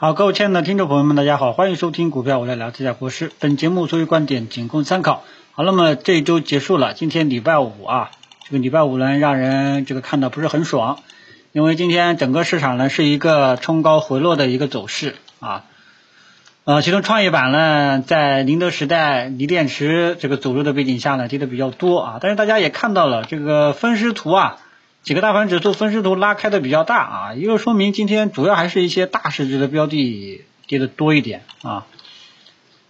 好，各位亲爱的听众朋友们，大家好，欢迎收听股票我来聊这家国师。本节目所有观点仅供参考。好，那么这一周结束了，今天礼拜五啊，这个礼拜五呢，让人这个看的不是很爽，因为今天整个市场呢是一个冲高回落的一个走势啊。呃，其中创业板呢，在宁德时代锂电池这个走弱的背景下呢，跌的比较多啊。但是大家也看到了这个分时图啊。几个大盘指数分时图拉开的比较大啊，也就说明今天主要还是一些大市值的标的跌的多一点啊。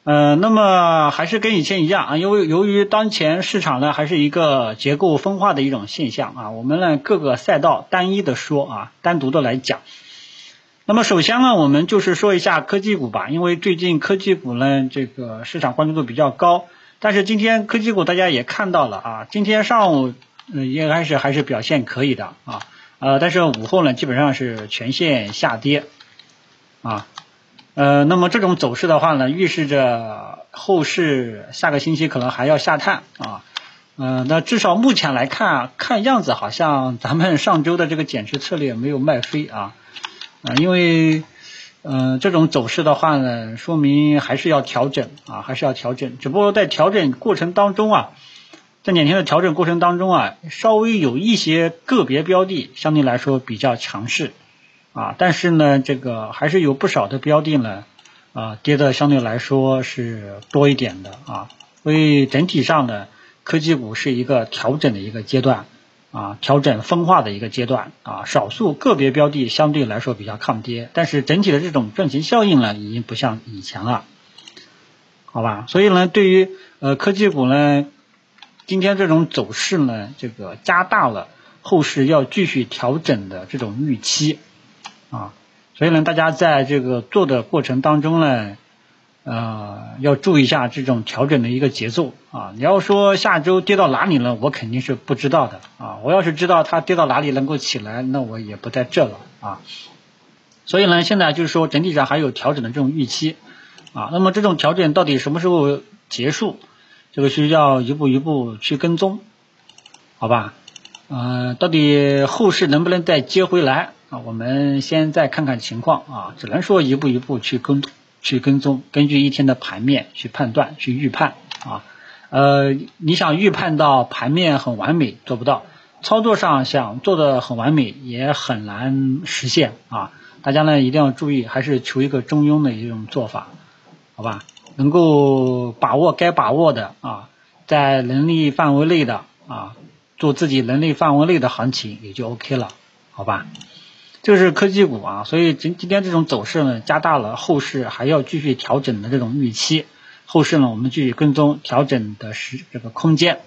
呃，那么还是跟以前一样啊，因为由于当前市场呢还是一个结构分化的一种现象啊，我们呢各个赛道单一的说啊，单独的来讲。那么首先呢，我们就是说一下科技股吧，因为最近科技股呢这个市场关注度比较高，但是今天科技股大家也看到了啊，今天上午。嗯，应该是还是表现可以的啊，呃，但是午后呢，基本上是全线下跌啊，呃，那么这种走势的话呢，预示着后市下个星期可能还要下探啊，嗯，那至少目前来看，看样子好像咱们上周的这个减持策略没有卖飞啊，啊，因为嗯，这种走势的话呢，说明还是要调整啊，还是要调整，只不过在调整过程当中啊。在两天的调整过程当中啊，稍微有一些个别标的相对来说比较强势啊，但是呢，这个还是有不少的标的呢啊跌的相对来说是多一点的啊，所以整体上呢，科技股是一个调整的一个阶段啊，调整分化的一个阶段啊，少数个别标的相对来说比较抗跌，但是整体的这种赚钱效应呢，已经不像以前了，好吧？所以呢，对于呃科技股呢。今天这种走势呢，这个加大了后市要继续调整的这种预期啊，所以呢，大家在这个做的过程当中呢，呃，要注意一下这种调整的一个节奏啊。你要说下周跌到哪里了，我肯定是不知道的啊。我要是知道它跌到哪里能够起来，那我也不在这了啊。所以呢，现在就是说整体上还有调整的这种预期啊。那么这种调整到底什么时候结束？这个需要一步一步去跟踪，好吧？嗯，到底后市能不能再接回来啊？我们先再看看情况啊，只能说一步一步去跟去跟踪，根据一天的盘面去判断去预判啊。呃，你想预判到盘面很完美做不到，操作上想做的很完美也很难实现啊。大家呢一定要注意，还是求一个中庸的一种做法，好吧？能够把握该把握的啊，在能力范围内的啊，做自己能力范围内的行情也就 OK 了，好吧？这是科技股啊，所以今今天这种走势呢，加大了后市还要继续调整的这种预期。后市呢，我们继续跟踪调整的时这个空间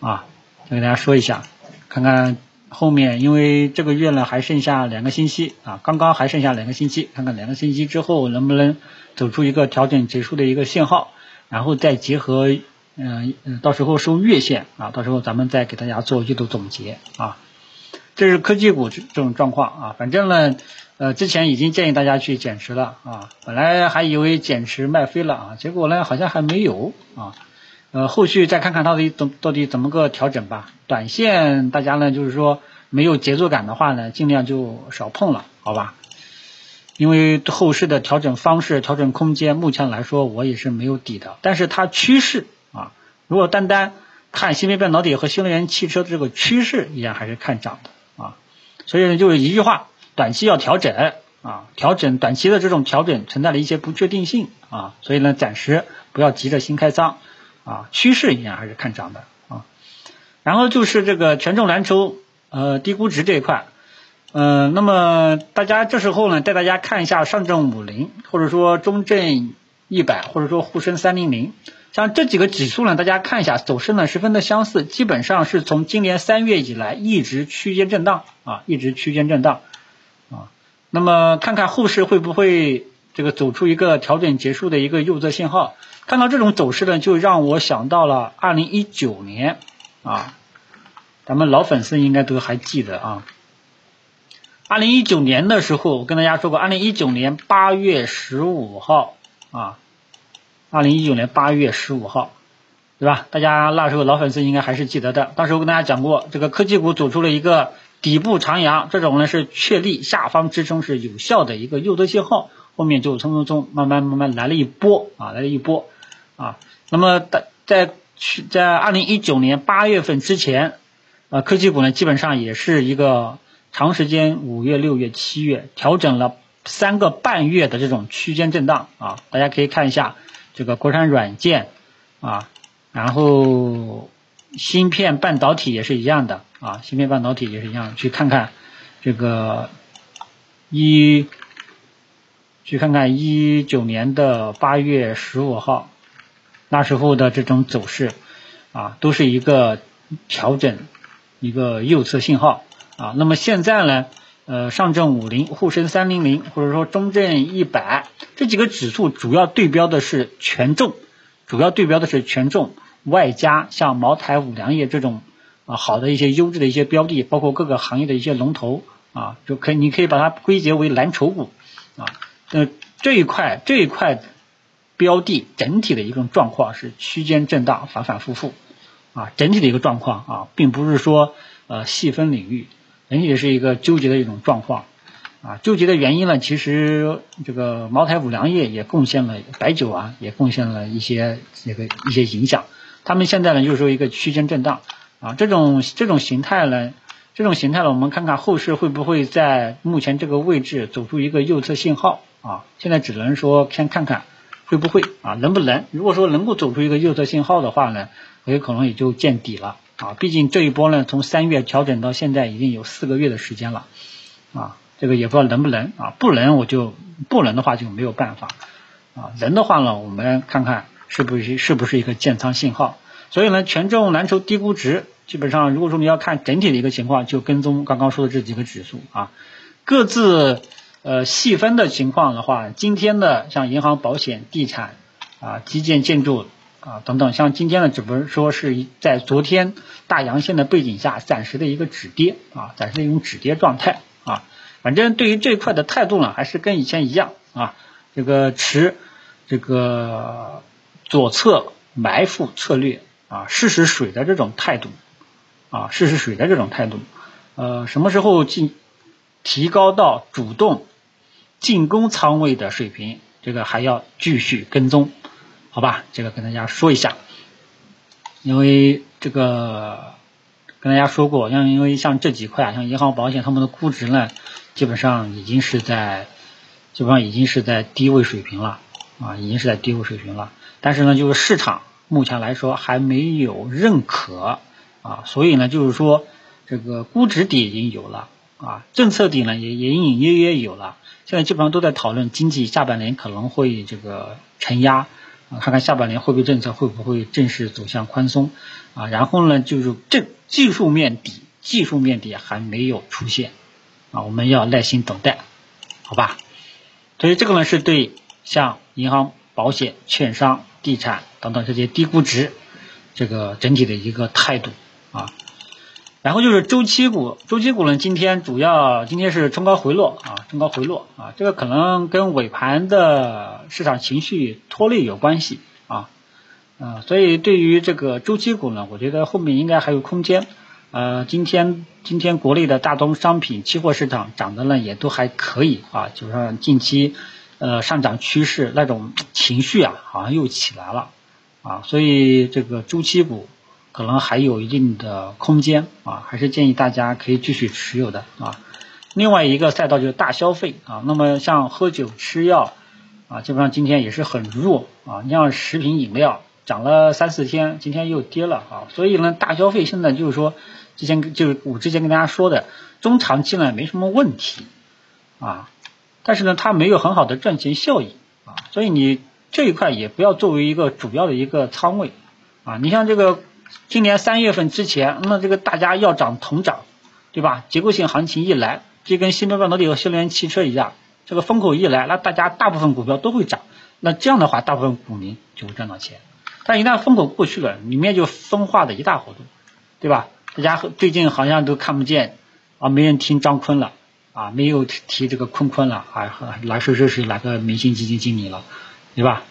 啊，再给大家说一下，看看后面，因为这个月呢还剩下两个星期啊，刚刚还剩下两个星期，看看两个星期之后能不能。走出一个调整结束的一个信号，然后再结合嗯嗯，到时候收月线啊，到时候咱们再给大家做季度总结啊。这是科技股这种状况啊，反正呢呃之前已经建议大家去减持了啊，本来还以为减持卖飞了啊，结果呢好像还没有啊，呃后续再看看到底怎到底怎么个调整吧。短线大家呢就是说没有节奏感的话呢，尽量就少碰了，好吧？因为后市的调整方式、调整空间，目前来说我也是没有底的。但是它趋势啊，如果单单看芯片半导体和新能源汽车的这个趋势，依然还是看涨的啊。所以呢，就是一句话，短期要调整啊，调整短期的这种调整存在了一些不确定性啊，所以呢，暂时不要急着新开仓啊，趋势依然还是看涨的啊。然后就是这个权重蓝筹呃低估值这一块。嗯，那么大家这时候呢，带大家看一下上证五零，或者说中证一百，或者说沪深三零零，像这几个指数呢，大家看一下走势呢十分的相似，基本上是从今年三月以来一直区间震荡啊，一直区间震荡啊。那么看看后市会不会这个走出一个调整结束的一个右侧信号？看到这种走势呢，就让我想到了二零一九年啊，咱们老粉丝应该都还记得啊。二零一九年的时候，我跟大家说过，二零一九年八月十五号啊，二零一九年八月十五号，对吧？大家那时候老粉丝应该还是记得的。当时我跟大家讲过，这个科技股走出了一个底部长阳，这种呢是确立下方支撑是有效的一个诱多信号，后面就冲冲冲慢慢慢慢来了一波啊，来了一波啊。那么在在去在二零一九年八月份之前，啊，科技股呢基本上也是一个长时间五月、六月、七月调整了三个半月的这种区间震荡啊。大家可以看一下这个国产软件啊，然后芯片半导体也是一样的啊，芯片半导体也是一样，去看看这个一。去看看一九年的八月十五号，那时候的这种走势啊，都是一个调整，一个右侧信号啊。那么现在呢，呃，上证五零、沪深三零零或者说中证一百这几个指数，主要对标的是权重，主要对标的是权重，外加像茅台、五粮液这种啊好的一些优质的一些标的，包括各个行业的一些龙头啊，就可以你可以把它归结为蓝筹股啊。呃，这一块这一块标的整体的一个状况是区间震荡，反反复复啊，整体的一个状况啊，并不是说呃细分领域，整体是一个纠结的一种状况啊。纠结的原因呢，其实这个茅台、五粮液也贡献了，白酒啊也贡献了一些这个一些影响。他们现在呢，就是说一个区间震荡啊，这种这种形态呢。这种形态呢，我们看看后市会不会在目前这个位置走出一个右侧信号啊？现在只能说先看看会不会啊，能不能？如果说能够走出一个右侧信号的话呢，很有可能也就见底了啊。毕竟这一波呢，从三月调整到现在已经有四个月的时间了啊，这个也不知道能不能啊，不能我就不能的话就没有办法啊，能的话呢，我们看看是不是是不是一个建仓信号。所以呢，权重蓝筹低估值。基本上，如果说你要看整体的一个情况，就跟踪刚刚说的这几个指数啊，各自呃细分的情况的话，今天的像银行、保险、地产啊、基建、建筑啊等等，像今天的只不过说是在昨天大阳线的背景下，暂时的一个止跌啊，暂时的一种止跌状态啊。反正对于这一块的态度呢，还是跟以前一样啊，这个持这个左侧埋伏策略啊，试试水的这种态度。啊，试试水的这种态度，呃，什么时候进提高到主动进攻仓位的水平，这个还要继续跟踪，好吧？这个跟大家说一下，因为这个跟大家说过，像因为像这几块啊，像银行、保险，他们的估值呢，基本上已经是在基本上已经是在低位水平了啊，已经是在低位水平了。但是呢，就是市场目前来说还没有认可。啊，所以呢，就是说这个估值底已经有了啊，政策底呢也也隐隐约约有了。现在基本上都在讨论经济下半年可能会这个承压啊，看看下半年货币政策会不会正式走向宽松啊。然后呢，就是这技术面底，技术面底还没有出现啊，我们要耐心等待，好吧？所以这个呢是对像银行、保险、券商、地产等等这些低估值这个整体的一个态度。啊，然后就是周期股，周期股呢，今天主要今天是冲高回落啊，冲高回落啊，这个可能跟尾盘的市场情绪拖累有关系啊，啊，所以对于这个周期股呢，我觉得后面应该还有空间。呃，今天今天国内的大宗商品期货市场涨的呢也都还可以啊，就是近期呃上涨趋势那种情绪啊，好像又起来了啊，所以这个周期股。可能还有一定的空间啊，还是建议大家可以继续持有的啊。另外一个赛道就是大消费啊，那么像喝酒、吃药啊，基本上今天也是很弱啊。你像食品饮料涨了三四天，今天又跌了啊。所以呢，大消费现在就是说，之前就是我之前跟大家说的，中长期呢没什么问题啊，但是呢它没有很好的赚钱效益啊，所以你这一块也不要作为一个主要的一个仓位啊。你像这个。今年三月份之前，那这个大家要涨同涨，对吧？结构性行情一来，就跟芯片半导体和新能源汽车一样，这个风口一来，那大家大部分股票都会涨。那这样的话，大部分股民就会赚到钱。但一旦风口过去了，里面就分化的一大糊涂，对吧？大家最近好像都看不见啊，没人听张坤了啊，没有提这个坤坤了啊，来谁谁谁哪个明星基金经理了，对吧？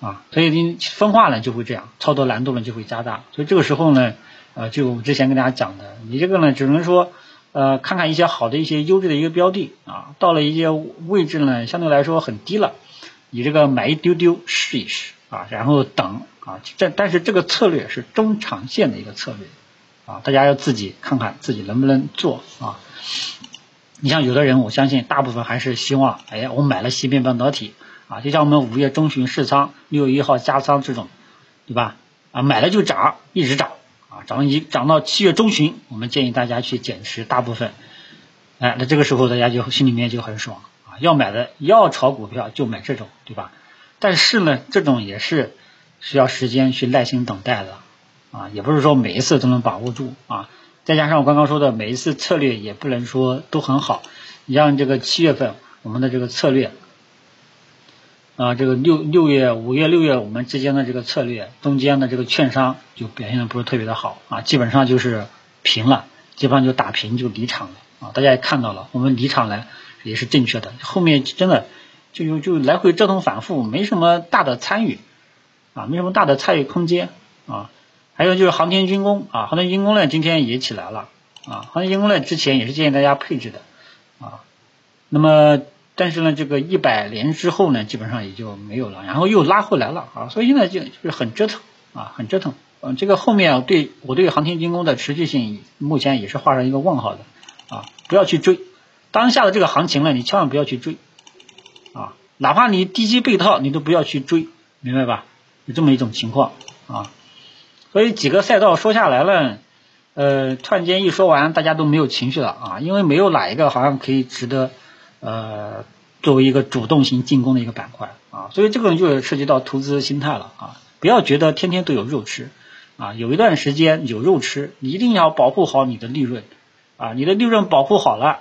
啊，所以你分化呢就会这样，操作难度呢就会加大。所以这个时候呢，呃，就我之前跟大家讲的，你这个呢只能说，呃，看看一些好的一些优质的一个标的啊，到了一些位置呢，相对来说很低了，你这个买一丢丢试一试啊，然后等啊，这但是这个策略是中长线的一个策略啊，大家要自己看看自己能不能做啊。你像有的人，我相信大部分还是希望，哎，我买了芯片半导体啊，就像我们五月中旬试仓，六月一号加仓这种，对吧？啊，买了就涨，一直涨。啊涨一涨到七月中旬，我们建议大家去减持大部分，哎，那这个时候大家就心里面就很爽啊！要买的要炒股票就买这种，对吧？但是呢，这种也是需要时间去耐心等待的啊，也不是说每一次都能把握住啊。再加上我刚刚说的，每一次策略也不能说都很好。你像这个七月份我们的这个策略。啊，这个六六月、五月、六月我们之间的这个策略，中间的这个券商就表现的不是特别的好啊，基本上就是平了，基本上就打平就离场了啊。大家也看到了，我们离场呢也是正确的，后面真的就就就来回折腾反复，没什么大的参与啊，没什么大的参与空间啊。还有就是航天军工啊，航天军工呢今天也起来了啊，航天军工呢之前也是建议大家配置的啊，那么。但是呢，这个一百年之后呢，基本上也就没有了，然后又拉回来了啊，所以现在就就是很折腾啊，很折腾。嗯，这个后面对我对航天军工的持续性，目前也是画上一个问号的啊，不要去追。当下的这个行情呢，你千万不要去追啊，哪怕你低吸被套，你都不要去追，明白吧？有这么一种情况啊，所以几个赛道说下来了，呃，突然间一说完，大家都没有情绪了啊，因为没有哪一个好像可以值得。呃，作为一个主动型进攻的一个板块啊，所以这个就涉及到投资心态了啊，不要觉得天天都有肉吃啊，有一段时间有肉吃，你一定要保护好你的利润啊，你的利润保护好了，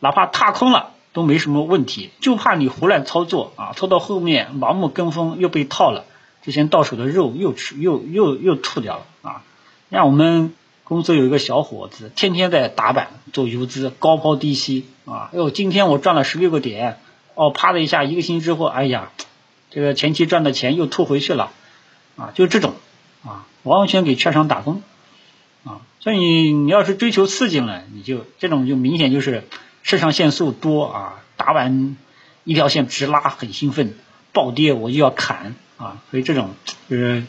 哪怕踏空了都没什么问题，就怕你胡乱操作啊，操到后面盲目跟风又被套了，之前到手的肉又吃又又又吐掉了啊，让我们。公司有一个小伙子，天天在打板做游资，高抛低吸啊！哎呦，今天我赚了十六个点，哦，啪的一下，一个星期之后，哎呀，这个前期赚的钱又吐回去了啊！就这种啊，完全给券商打工啊！所以你你要是追求刺激呢，你就这种就明显就是肾上腺素多啊，打板一条线直拉很兴奋，暴跌我就要砍啊！所以这种就是。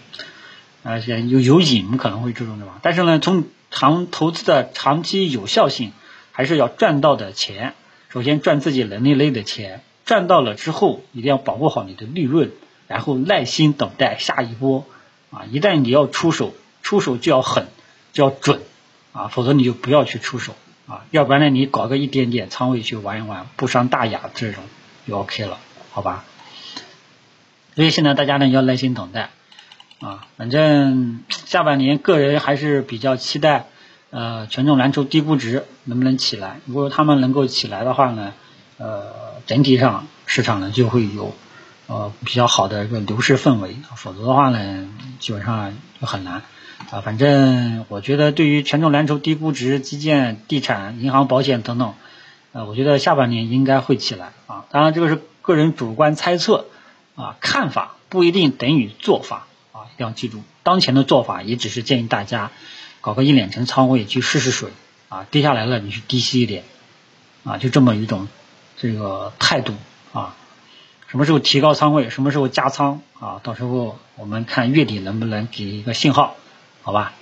而且有有瘾可能会这种对吧？但是呢，从长投资的长期有效性，还是要赚到的钱。首先赚自己能力内的钱，赚到了之后，一定要保护好你的利润，然后耐心等待下一波。啊，一旦你要出手，出手就要狠，就要准，啊，否则你就不要去出手，啊，要不然呢，你搞个一点点仓位去玩一玩，不伤大雅这种就 OK 了，好吧？所以现在大家呢要耐心等待。啊，反正下半年个人还是比较期待，呃，权重蓝筹低估值能不能起来？如果他们能够起来的话呢，呃，整体上市场呢就会有呃比较好的一个牛市氛围，否则的话呢，基本上就很难啊。反正我觉得对于权重蓝筹低估值、基建、地产、银行、保险等等，呃，我觉得下半年应该会起来啊。当然这个是个人主观猜测啊，看法不一定等于做法。啊一定要记住，当前的做法也只是建议大家搞个一两成仓位去试试水啊，跌下来了你去低吸一点啊，就这么一种这个态度啊。什么时候提高仓位，什么时候加仓啊？到时候我们看月底能不能给一个信号，好吧？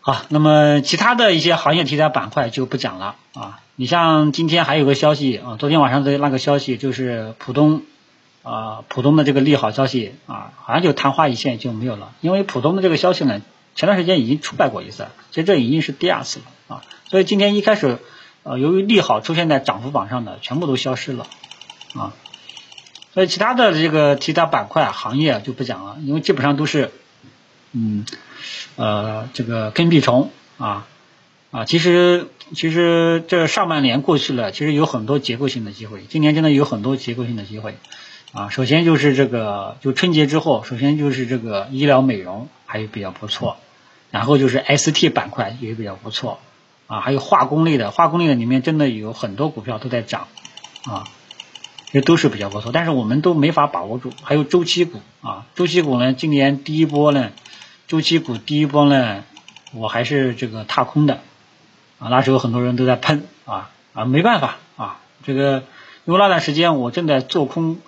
好，那么其他的一些行业题材板块就不讲了啊。你像今天还有个消息啊，昨天晚上的那个消息就是浦东。啊，浦东的这个利好消息啊，好像就昙花一现就没有了。因为浦东的这个消息呢，前段时间已经出来过一次，其实这已经是第二次了啊。所以今天一开始，呃，由于利好出现在涨幅榜上的，全部都消失了啊。所以其他的这个其他板块行业就不讲了，因为基本上都是，嗯，呃，这个跟屁虫啊啊。其实其实这上半年过去了，其实有很多结构性的机会，今年真的有很多结构性的机会。啊，首先就是这个，就春节之后，首先就是这个医疗美容还有比较不错，然后就是 ST 板块也比较不错，啊，还有化工类的，化工类的里面真的有很多股票都在涨，啊，这都是比较不错，但是我们都没法把握住。还有周期股，啊，周期股呢，今年第一波呢，周期股第一波呢，我还是这个踏空的，啊，那时候很多人都在喷啊啊，没办法啊，这个因为那段时间我正在做空，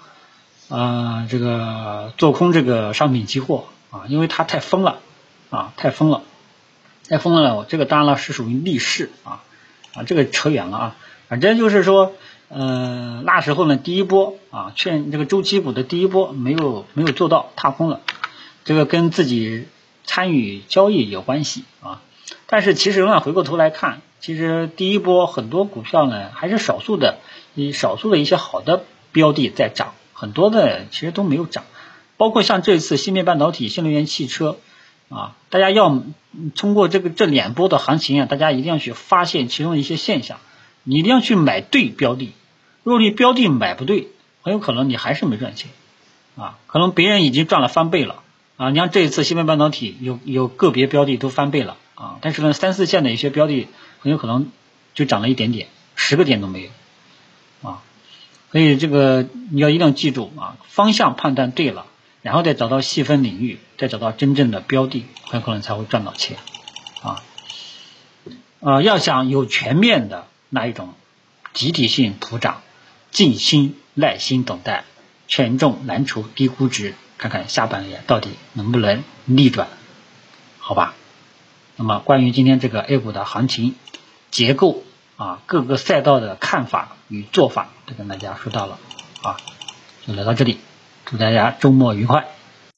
啊，这个做空这个商品期货啊，因为它太疯了啊，太疯了，太疯了，我这个当然了是属于逆势啊啊，这个扯远了啊，反正就是说，嗯，那时候呢，第一波啊，劝这个周期股的第一波没有没有做到踏空了，这个跟自己参与交易有关系啊。但是其实永远回过头来看，其实第一波很多股票呢，还是少数的，以少数的一些好的标的在涨，很多的其实都没有涨。包括像这次芯片半导体、新能源汽车啊，大家要通过这个这两波的行情啊，大家一定要去发现其中的一些现象，你一定要去买对标的。如果你标的买不对，很有可能你还是没赚钱啊，可能别人已经赚了翻倍了啊。你像这一次芯片半导体有有个别标的都翻倍了。啊，但是呢，三四线的一些标的很有可能就涨了一点点，十个点都没有，所以这个你要一定要记住啊，方向判断对了，然后再找到细分领域，再找到真正的标的，很可能才会赚到钱啊。啊，要想有全面的那一种集体性普涨，静心耐心等待，权重蓝筹低估值，看看下半年到底能不能逆转，好吧？那么关于今天这个 A 股的行情结构啊，各个赛道的看法与做法，都跟大家说到了啊，就来到这里，祝大家周末愉快。